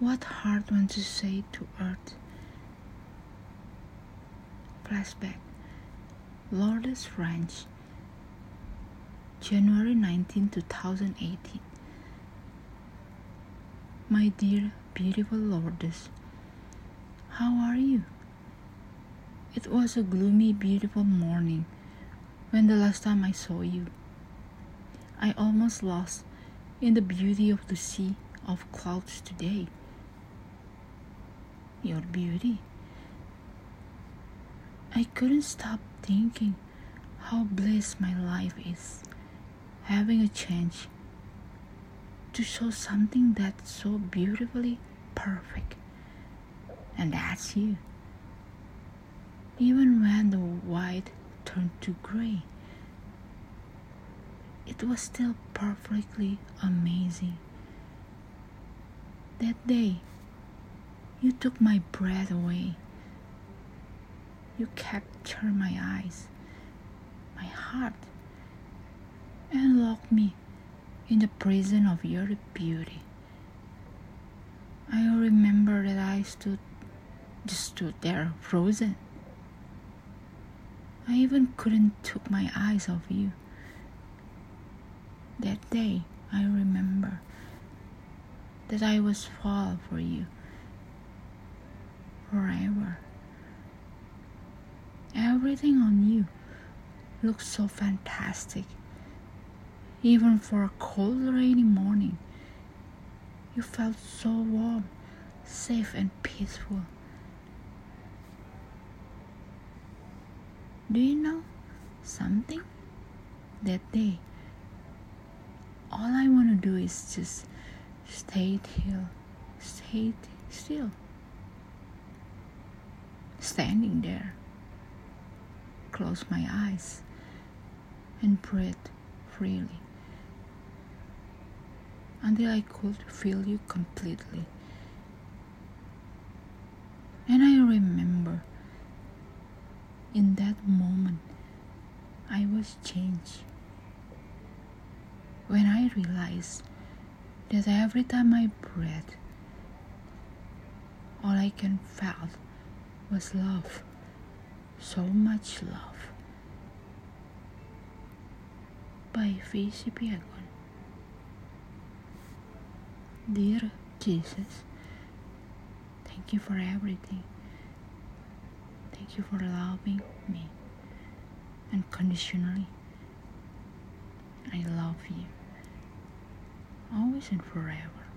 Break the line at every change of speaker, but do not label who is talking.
What heart wants to say to earth? Flashback Lourdes Ranch, January 19, 2018. My dear, beautiful Lourdes, how are you? It was a gloomy, beautiful morning when the last time I saw you. I almost lost in the beauty of the sea of clouds today. Your beauty. I couldn't stop thinking how blessed my life is, having a chance to show something that's so beautifully perfect. And that's you. Even when the white turned to gray, it was still perfectly amazing. That day, you took my breath away. You captured my eyes, my heart, and locked me in the prison of your beauty. I remember that I stood just stood there frozen. I even couldn't took my eyes off you. That day I remember that I was fall for you forever. Everything on you looks so fantastic. Even for a cold, rainy morning, you felt so warm, safe, and peaceful. Do you know something? That day, all I want to do is just stay still, stay still, standing there, close my eyes, and breathe freely. Until I could feel you completely. And I remember in that moment I was changed. When I realized that every time I breathed, all I can felt was love, so much love. By Vici Piagon. Dear Jesus, thank you for everything. Thank you for loving me unconditionally. I love you always and forever.